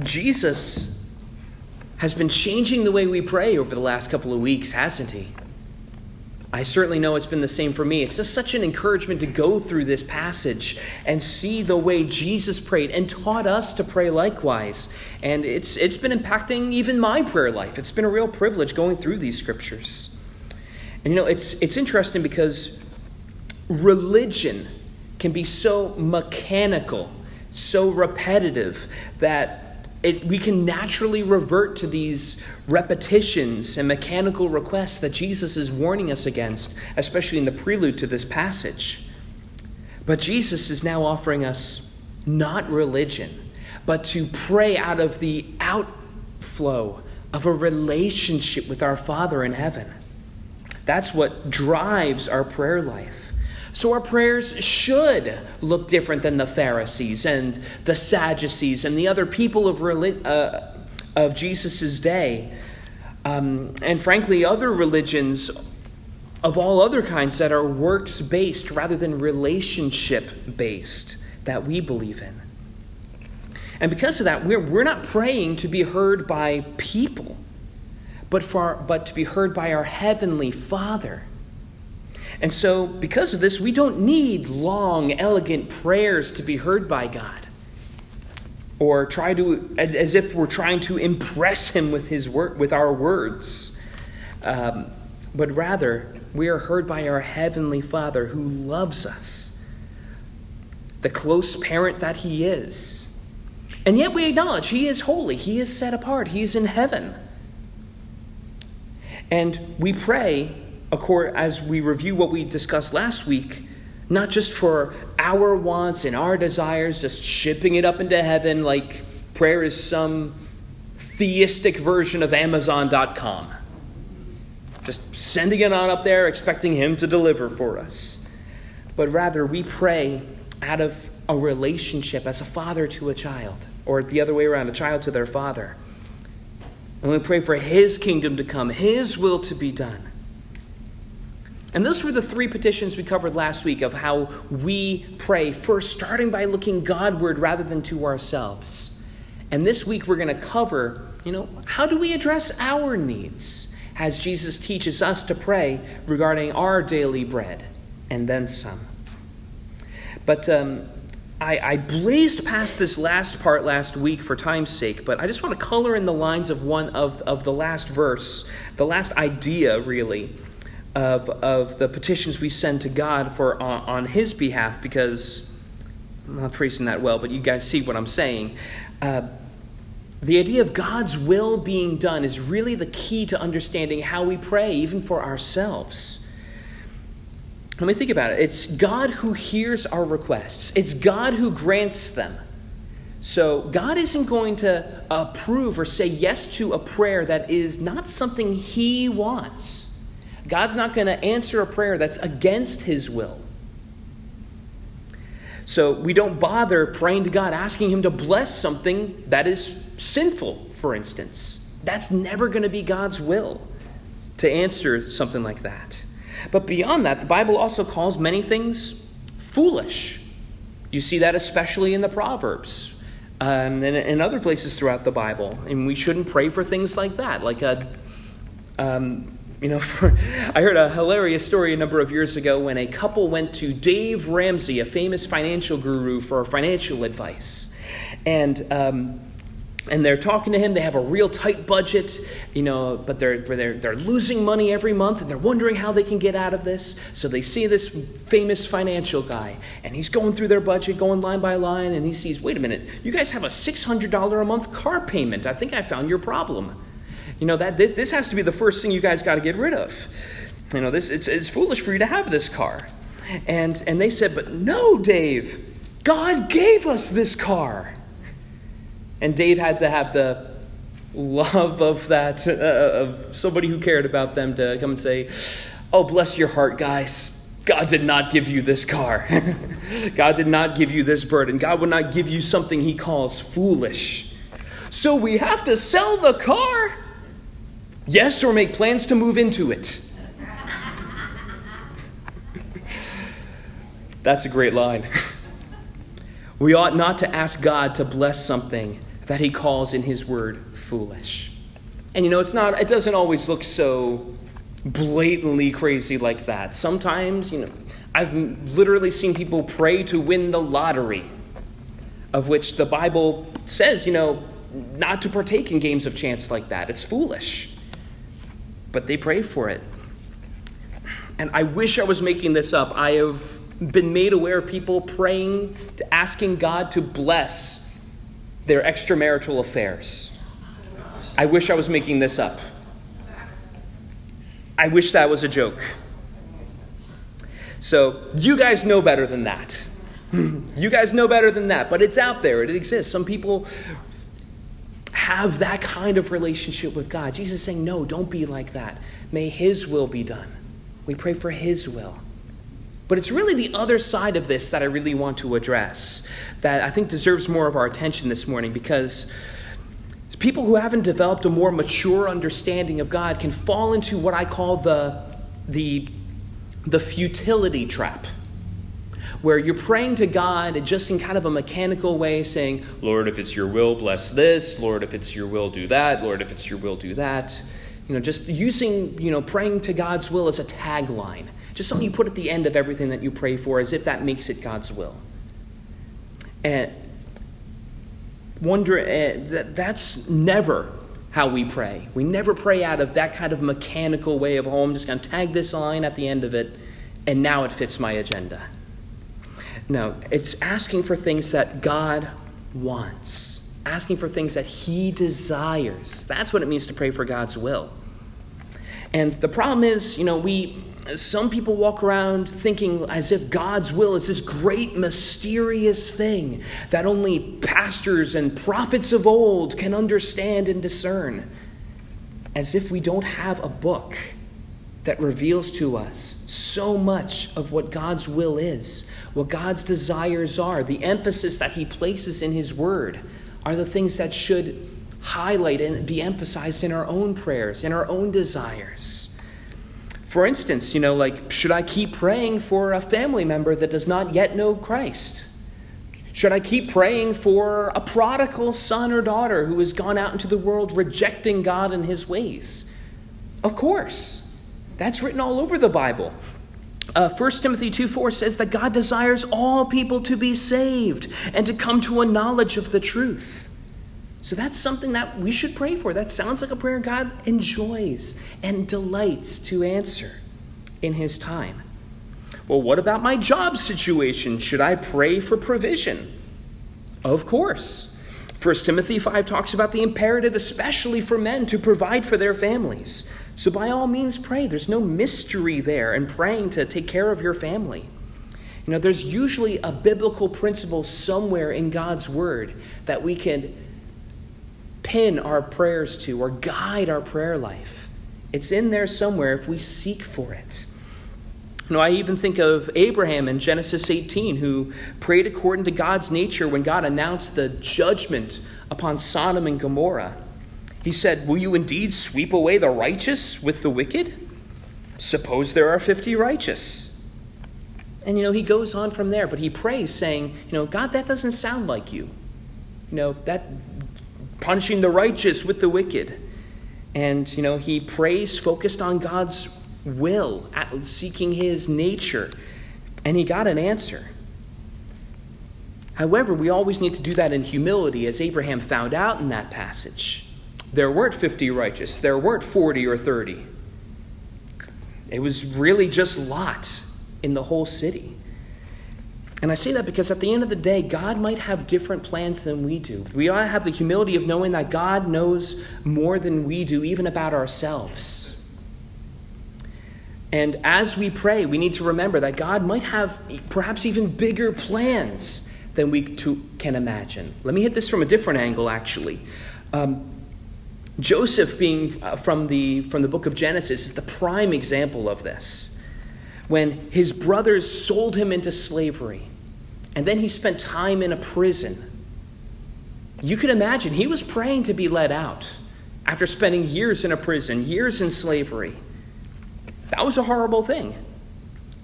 Jesus has been changing the way we pray over the last couple of weeks, hasn't he? I certainly know it's been the same for me. It's just such an encouragement to go through this passage and see the way Jesus prayed and taught us to pray likewise. And it's, it's been impacting even my prayer life. It's been a real privilege going through these scriptures. And you know, it's, it's interesting because religion can be so mechanical, so repetitive, that it, we can naturally revert to these repetitions and mechanical requests that Jesus is warning us against, especially in the prelude to this passage. But Jesus is now offering us not religion, but to pray out of the outflow of a relationship with our Father in heaven. That's what drives our prayer life. So our prayers should look different than the Pharisees and the Sadducees and the other people of, uh, of Jesus' day. Um, and frankly, other religions of all other kinds that are works based rather than relationship based that we believe in. And because of that, we're, we're not praying to be heard by people, but, for, but to be heard by our Heavenly Father. And so, because of this, we don't need long, elegant prayers to be heard by God. Or try to, as if we're trying to impress Him with, his word, with our words. Um, but rather, we are heard by our Heavenly Father who loves us, the close parent that He is. And yet we acknowledge He is holy, He is set apart, He is in heaven. And we pray as we review what we discussed last week, not just for our wants and our desires, just shipping it up into heaven like prayer is some theistic version of Amazon.com. Just sending it on up there, expecting Him to deliver for us. But rather, we pray out of a relationship as a father to a child, or the other way around, a child to their father. And we pray for His kingdom to come, His will to be done. And those were the three petitions we covered last week of how we pray, first starting by looking Godward rather than to ourselves. And this week we're going to cover, you know, how do we address our needs as Jesus teaches us to pray regarding our daily bread and then some. But um, I, I, blazed past this last part last week for time's sake, but I just want to color in the lines of one of, of the last verse, the last idea, really, of, of the petitions we send to God for on, on His behalf, because I'm not phrasing that well, but you guys see what I'm saying. Uh, the idea of God's will being done is really the key to understanding how we pray, even for ourselves. Let me think about it. It's God who hears our requests, it's God who grants them. So, God isn't going to approve or say yes to a prayer that is not something He wants. God's not going to answer a prayer that's against His will. So we don't bother praying to God, asking Him to bless something that is sinful, for instance. That's never going to be God's will to answer something like that. But beyond that, the Bible also calls many things foolish. You see that especially in the Proverbs um, and in other places throughout the Bible. And we shouldn't pray for things like that, like a. Um, you know, for, I heard a hilarious story a number of years ago when a couple went to Dave Ramsey, a famous financial guru, for financial advice. And um, and they're talking to him. They have a real tight budget, you know, but they're, they're, they're losing money every month and they're wondering how they can get out of this. So they see this famous financial guy and he's going through their budget, going line by line, and he sees, wait a minute, you guys have a $600 a month car payment. I think I found your problem. You know, that this, this has to be the first thing you guys got to get rid of. You know, this it's, it's foolish for you to have this car. And, and they said, But no, Dave, God gave us this car. And Dave had to have the love of that, uh, of somebody who cared about them to come and say, Oh, bless your heart, guys. God did not give you this car. God did not give you this burden. God would not give you something he calls foolish. So we have to sell the car? Yes, or make plans to move into it. That's a great line. We ought not to ask God to bless something that he calls in his word foolish. And you know, it's not, it doesn't always look so blatantly crazy like that. Sometimes, you know, I've literally seen people pray to win the lottery, of which the Bible says, you know, not to partake in games of chance like that. It's foolish. But they pray for it. And I wish I was making this up. I have been made aware of people praying to asking God to bless their extramarital affairs. I wish I was making this up. I wish that was a joke. So, you guys know better than that. You guys know better than that, but it's out there. It exists. Some people have that kind of relationship with God. Jesus is saying, No, don't be like that. May His will be done. We pray for His will. But it's really the other side of this that I really want to address that I think deserves more of our attention this morning because people who haven't developed a more mature understanding of God can fall into what I call the, the, the futility trap. Where you're praying to God just in kind of a mechanical way, saying, Lord, if it's your will, bless this. Lord, if it's your will, do that. Lord, if it's your will, do that. You know, just using, you know, praying to God's will as a tagline just something you put at the end of everything that you pray for as if that makes it God's will. And wonder uh, that that's never how we pray. We never pray out of that kind of mechanical way of, oh, I'm just going to tag this line at the end of it, and now it fits my agenda. No, it's asking for things that God wants, asking for things that He desires. That's what it means to pray for God's will. And the problem is, you know, we some people walk around thinking as if God's will is this great mysterious thing that only pastors and prophets of old can understand and discern. As if we don't have a book that reveals to us so much of what God's will is, what God's desires are. The emphasis that He places in His Word are the things that should highlight and be emphasized in our own prayers, in our own desires. For instance, you know, like, should I keep praying for a family member that does not yet know Christ? Should I keep praying for a prodigal son or daughter who has gone out into the world rejecting God and his ways? Of course. That's written all over the Bible. Uh, 1 Timothy 2 4 says that God desires all people to be saved and to come to a knowledge of the truth. So that's something that we should pray for. That sounds like a prayer God enjoys and delights to answer in His time. Well, what about my job situation? Should I pray for provision? Of course. 1 Timothy 5 talks about the imperative, especially for men, to provide for their families. So by all means, pray. There's no mystery there in praying to take care of your family. You know, there's usually a biblical principle somewhere in God's Word that we can pin our prayers to or guide our prayer life. It's in there somewhere if we seek for it. You know, I even think of Abraham in Genesis 18, who prayed according to God's nature when God announced the judgment upon Sodom and Gomorrah. He said, Will you indeed sweep away the righteous with the wicked? Suppose there are 50 righteous. And, you know, he goes on from there, but he prays, saying, You know, God, that doesn't sound like you. You know, that punishing the righteous with the wicked. And, you know, he prays focused on God's will, seeking his nature. And he got an answer. However, we always need to do that in humility, as Abraham found out in that passage. There weren't 50 righteous, there weren't 40 or 30. It was really just Lot in the whole city. And I say that because at the end of the day, God might have different plans than we do. We to have the humility of knowing that God knows more than we do, even about ourselves. And as we pray, we need to remember that God might have perhaps even bigger plans than we can imagine. Let me hit this from a different angle, actually. Um, Joseph, being uh, from, the, from the book of Genesis, is the prime example of this when his brothers sold him into slavery, and then he spent time in a prison. You can imagine he was praying to be let out after spending years in a prison, years in slavery. That was a horrible thing.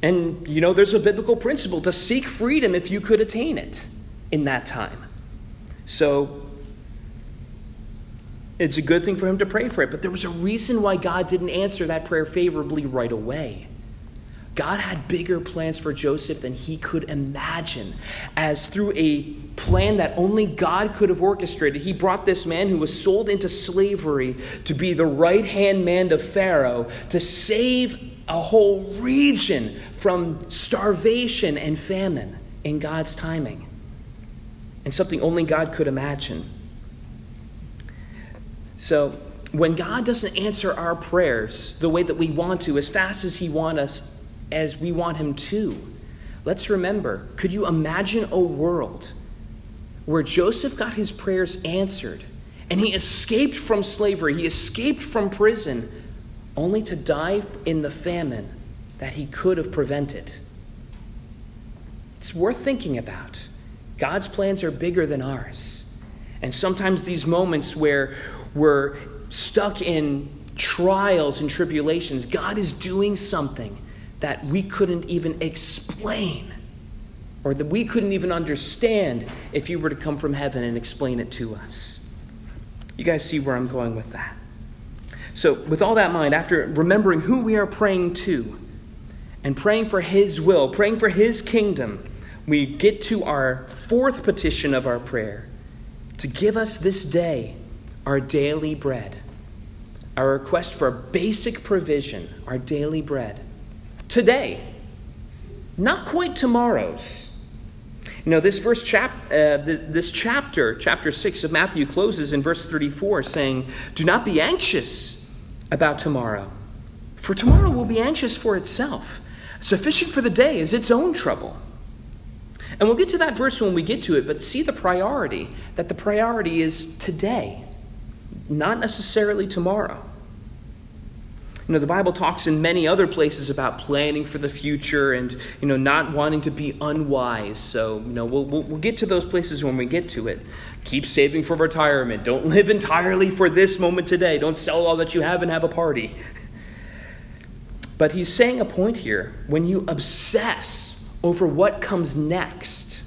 And, you know, there's a biblical principle to seek freedom if you could attain it in that time. So, It's a good thing for him to pray for it, but there was a reason why God didn't answer that prayer favorably right away. God had bigger plans for Joseph than he could imagine, as through a plan that only God could have orchestrated, he brought this man who was sold into slavery to be the right hand man of Pharaoh to save a whole region from starvation and famine in God's timing, and something only God could imagine. So, when God doesn't answer our prayers the way that we want to, as fast as He wants us, as we want Him to, let's remember could you imagine a world where Joseph got his prayers answered and he escaped from slavery, he escaped from prison, only to die in the famine that he could have prevented? It's worth thinking about. God's plans are bigger than ours. And sometimes these moments where we're stuck in trials and tribulations, God is doing something that we couldn't even explain or that we couldn't even understand if He were to come from heaven and explain it to us. You guys see where I'm going with that. So, with all that in mind, after remembering who we are praying to and praying for His will, praying for His kingdom, we get to our fourth petition of our prayer to give us this day our daily bread. Our request for basic provision, our daily bread. Today, not quite tomorrow's. You know, this verse chap, uh, this chapter, chapter 6 of Matthew, closes in verse 34 saying, Do not be anxious about tomorrow, for tomorrow will be anxious for itself. Sufficient for the day is its own trouble. And we'll get to that verse when we get to it, but see the priority that the priority is today not necessarily tomorrow. You know, the Bible talks in many other places about planning for the future and, you know, not wanting to be unwise. So, you know, we'll, we'll, we'll get to those places when we get to it. Keep saving for retirement. Don't live entirely for this moment today. Don't sell all that you have and have a party. But he's saying a point here. When you obsess over what comes next,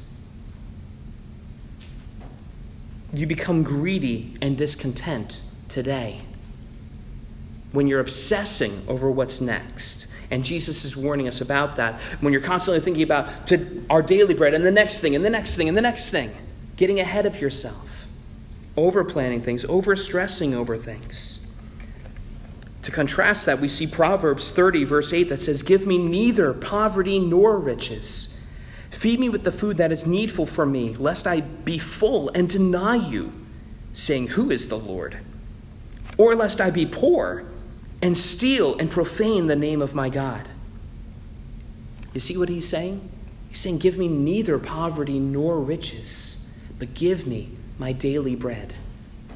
you become greedy and discontent today. When you're obsessing over what's next. And Jesus is warning us about that. When you're constantly thinking about to our daily bread and the next thing and the next thing and the next thing, getting ahead of yourself, over planning things, over stressing over things. To contrast that, we see Proverbs 30, verse 8, that says, Give me neither poverty nor riches Feed me with the food that is needful for me, lest I be full and deny you, saying, Who is the Lord? Or lest I be poor and steal and profane the name of my God. You see what he's saying? He's saying, Give me neither poverty nor riches, but give me my daily bread.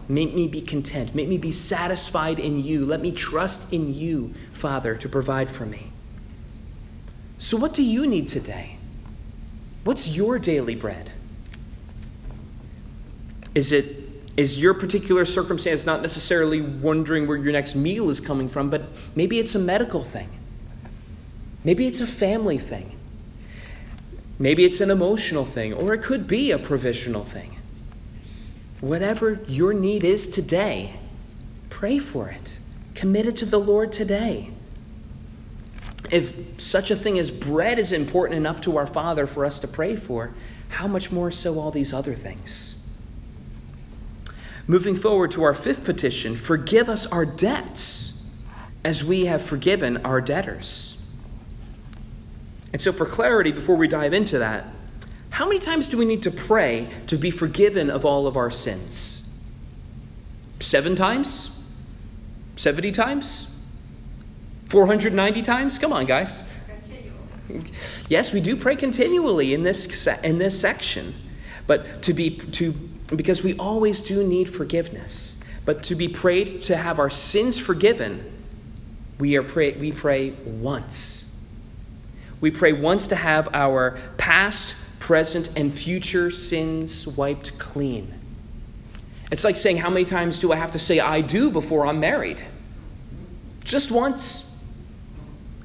Make me be content. Make me be satisfied in you. Let me trust in you, Father, to provide for me. So, what do you need today? What's your daily bread? Is it is your particular circumstance not necessarily wondering where your next meal is coming from, but maybe it's a medical thing. Maybe it's a family thing. Maybe it's an emotional thing, or it could be a provisional thing. Whatever your need is today, pray for it. Commit it to the Lord today. If such a thing as bread is important enough to our Father for us to pray for, how much more so all these other things? Moving forward to our fifth petition forgive us our debts as we have forgiven our debtors. And so, for clarity, before we dive into that, how many times do we need to pray to be forgiven of all of our sins? Seven times? 70 times? 490 times? Come on, guys. Yes, we do pray continually in this in this section. But to be to because we always do need forgiveness. But to be prayed to have our sins forgiven, we are pray we pray once. We pray once to have our past, present, and future sins wiped clean. It's like saying, How many times do I have to say I do before I'm married? Just once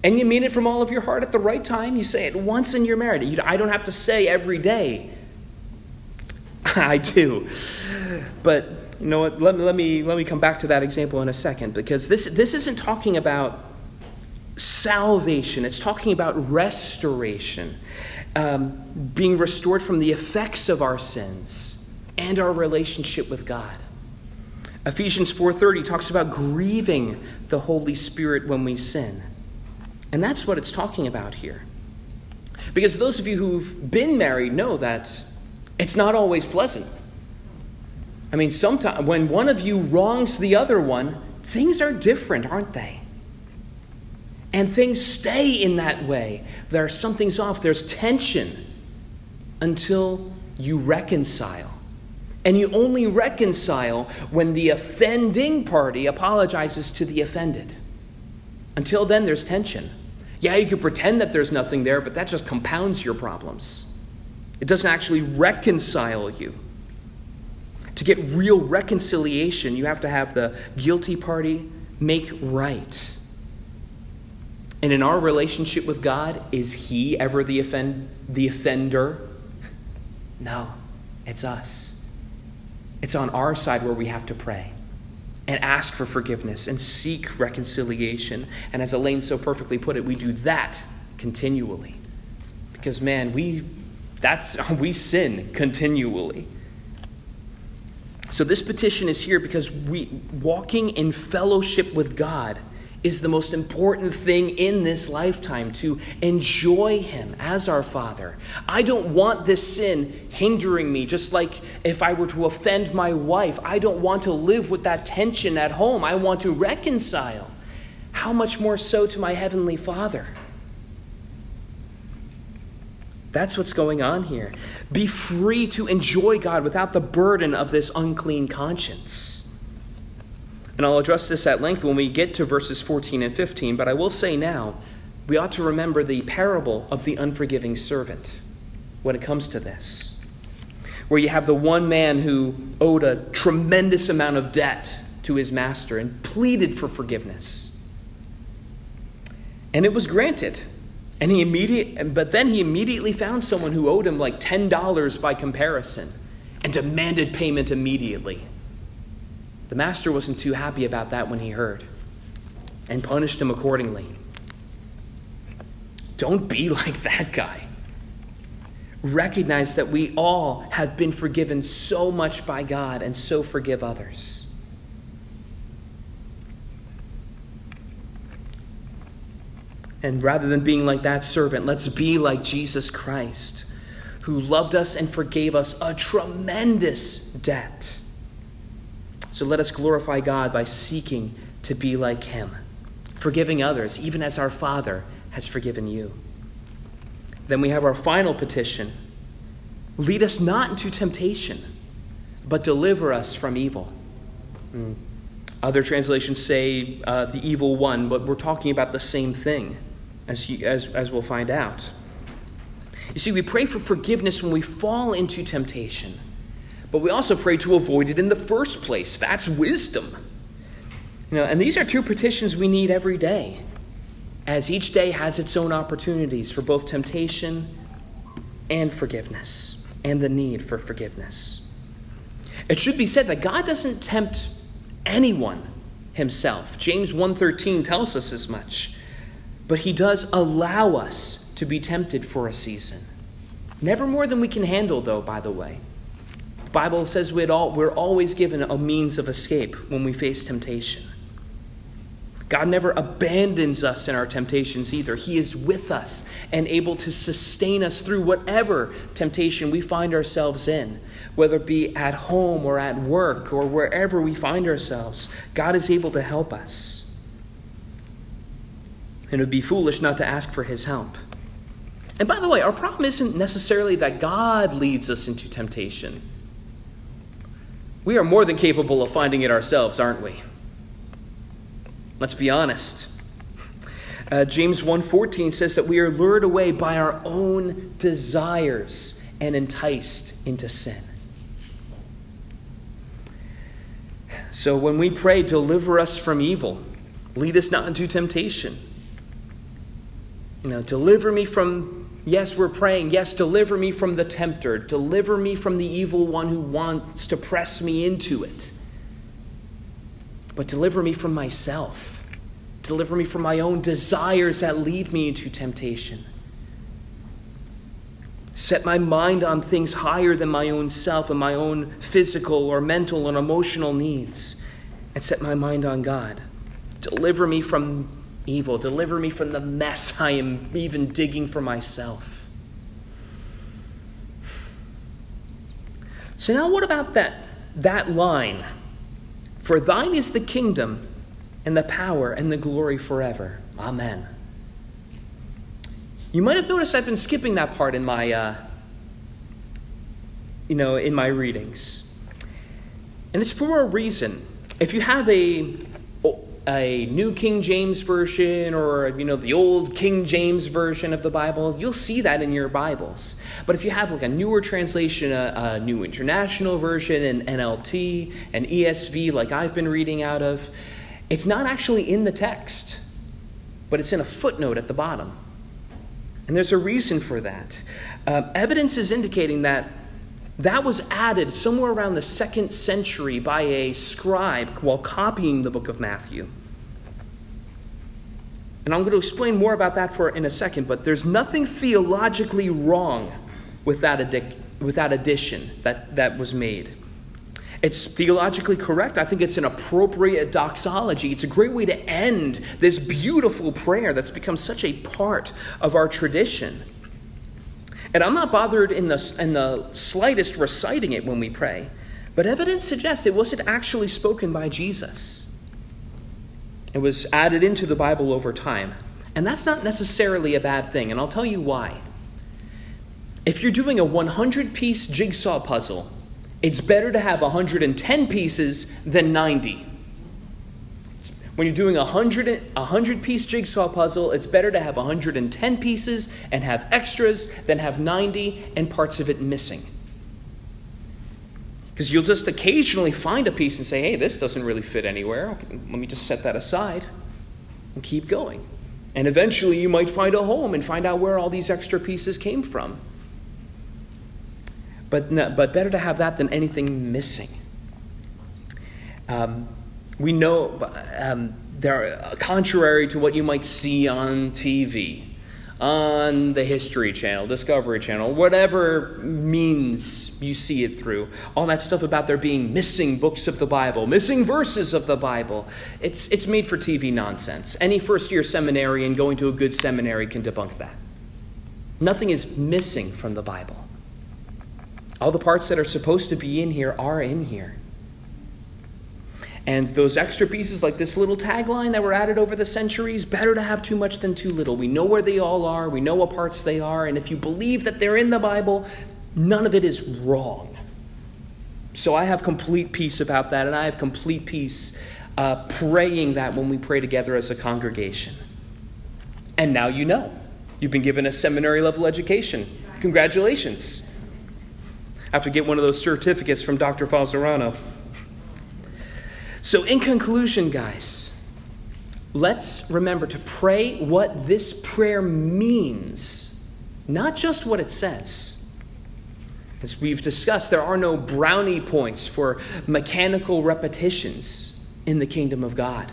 and you mean it from all of your heart at the right time, you say it once and you're married. I don't have to say every day. I do. But you know what? Let, let, me, let me come back to that example in a second because this, this isn't talking about salvation, it's talking about restoration, um, being restored from the effects of our sins and our relationship with God. Ephesians 4:30 talks about grieving the Holy Spirit when we sin. And that's what it's talking about here. Because those of you who've been married know that it's not always pleasant. I mean, sometimes when one of you wrongs the other one, things are different, aren't they? And things stay in that way. There's something's off, there's tension until you reconcile. And you only reconcile when the offending party apologizes to the offended. Until then, there's tension. Yeah, you can pretend that there's nothing there, but that just compounds your problems. It doesn't actually reconcile you. To get real reconciliation, you have to have the guilty party make right. And in our relationship with God, is He ever the, offend- the offender? No, it's us. It's on our side where we have to pray and ask for forgiveness and seek reconciliation. And as Elaine so perfectly put it, we do that continually. Because man, we that's we sin continually. So this petition is here because we walking in fellowship with God is the most important thing in this lifetime to enjoy Him as our Father. I don't want this sin hindering me, just like if I were to offend my wife. I don't want to live with that tension at home. I want to reconcile. How much more so to my Heavenly Father? That's what's going on here. Be free to enjoy God without the burden of this unclean conscience. And I'll address this at length when we get to verses 14 and 15, but I will say now, we ought to remember the parable of the unforgiving servant when it comes to this. Where you have the one man who owed a tremendous amount of debt to his master and pleaded for forgiveness. And it was granted. And he immediate, but then he immediately found someone who owed him like $10 by comparison and demanded payment immediately. The master wasn't too happy about that when he heard and punished him accordingly. Don't be like that guy. Recognize that we all have been forgiven so much by God and so forgive others. And rather than being like that servant, let's be like Jesus Christ, who loved us and forgave us a tremendous debt. So let us glorify God by seeking to be like Him, forgiving others, even as our Father has forgiven you. Then we have our final petition lead us not into temptation, but deliver us from evil. Mm. Other translations say uh, the evil one, but we're talking about the same thing, as, you, as, as we'll find out. You see, we pray for forgiveness when we fall into temptation but we also pray to avoid it in the first place. That's wisdom. You know, and these are two petitions we need every day, as each day has its own opportunities for both temptation and forgiveness, and the need for forgiveness. It should be said that God doesn't tempt anyone himself. James 1:13 tells us as much. But he does allow us to be tempted for a season. Never more than we can handle though, by the way. Bible says we'd all, we're always given a means of escape when we face temptation. God never abandons us in our temptations either. He is with us and able to sustain us through whatever temptation we find ourselves in, whether it be at home or at work or wherever we find ourselves. God is able to help us. And it would be foolish not to ask for His help. And by the way, our problem isn't necessarily that God leads us into temptation. We are more than capable of finding it ourselves, aren't we? Let's be honest. Uh, James 1:14 says that we are lured away by our own desires and enticed into sin. So when we pray, deliver us from evil, lead us not into temptation. You know, deliver me from Yes, we're praying. Yes, deliver me from the tempter. Deliver me from the evil one who wants to press me into it. but deliver me from myself. Deliver me from my own desires that lead me into temptation. Set my mind on things higher than my own self and my own physical or mental and emotional needs, and set my mind on God. Deliver me from evil. Deliver me from the mess I am even digging for myself. So, now what about that, that line? For thine is the kingdom and the power and the glory forever. Amen. You might have noticed I've been skipping that part in my, uh, you know, in my readings, and it's for a reason. If you have a a New King James version or you know the old King James version of the Bible, you'll see that in your Bibles. But if you have like a newer translation, a, a New International Version, an NLT, an ESV, like I've been reading out of, it's not actually in the text, but it's in a footnote at the bottom. And there's a reason for that. Uh, evidence is indicating that that was added somewhere around the second century by a scribe while copying the book of Matthew. And I'm going to explain more about that for in a second, but there's nothing theologically wrong with that, addic- with that addition that, that was made. It's theologically correct. I think it's an appropriate doxology. It's a great way to end this beautiful prayer that's become such a part of our tradition. And I'm not bothered in the, in the slightest reciting it when we pray, but evidence suggests it wasn't actually spoken by Jesus. It was added into the Bible over time. And that's not necessarily a bad thing, and I'll tell you why. If you're doing a 100 piece jigsaw puzzle, it's better to have 110 pieces than 90. When you're doing a 100, 100 piece jigsaw puzzle, it's better to have 110 pieces and have extras than have 90 and parts of it missing. Because you'll just occasionally find a piece and say, hey, this doesn't really fit anywhere. Let me just set that aside and keep going. And eventually you might find a home and find out where all these extra pieces came from. But, but better to have that than anything missing. Um, we know, um, they're contrary to what you might see on TV, on the History Channel, Discovery Channel, whatever means you see it through. All that stuff about there being missing books of the Bible, missing verses of the Bible. It's, it's made for TV nonsense. Any first year seminarian going to a good seminary can debunk that. Nothing is missing from the Bible. All the parts that are supposed to be in here are in here. And those extra pieces, like this little tagline that were added over the centuries, better to have too much than too little. We know where they all are, we know what parts they are, and if you believe that they're in the Bible, none of it is wrong. So I have complete peace about that, and I have complete peace uh, praying that when we pray together as a congregation. And now you know. You've been given a seminary level education. Congratulations. I have to get one of those certificates from Dr. Falzerano. So, in conclusion, guys, let's remember to pray what this prayer means, not just what it says. As we've discussed, there are no brownie points for mechanical repetitions in the kingdom of God.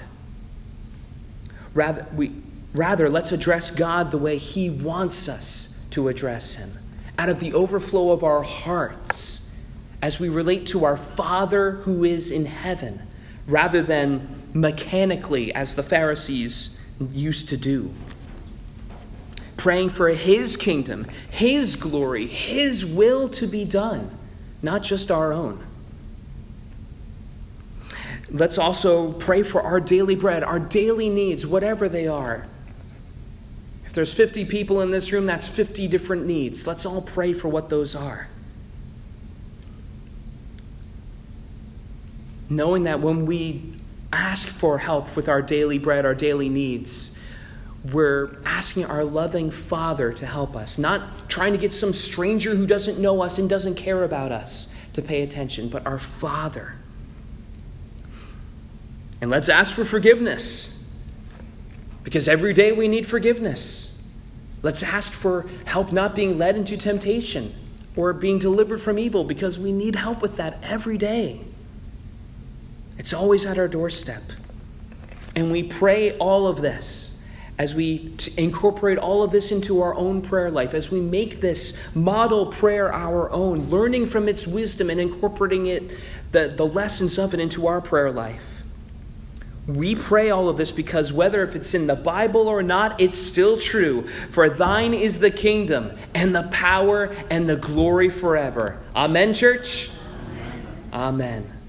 Rather, we, rather, let's address God the way He wants us to address Him, out of the overflow of our hearts, as we relate to our Father who is in heaven rather than mechanically, as the Pharisees used to do. Praying for His kingdom, His glory, His will to be done, not just our own. Let's also pray for our daily bread, our daily needs, whatever they are. If there's 50 people in this room, that's 50 different needs. Let's all pray for what those are. Knowing that when we ask for help with our daily bread, our daily needs, we're asking our loving Father to help us, not trying to get some stranger who doesn't know us and doesn't care about us to pay attention, but our Father. And let's ask for forgiveness, because every day we need forgiveness. Let's ask for help not being led into temptation or being delivered from evil, because we need help with that every day. It's always at our doorstep. And we pray all of this as we incorporate all of this into our own prayer life, as we make this model prayer our own, learning from its wisdom and incorporating it, the, the lessons of it into our prayer life. We pray all of this because whether if it's in the Bible or not, it's still true. For thine is the kingdom and the power and the glory forever. Amen, church? Amen. Amen.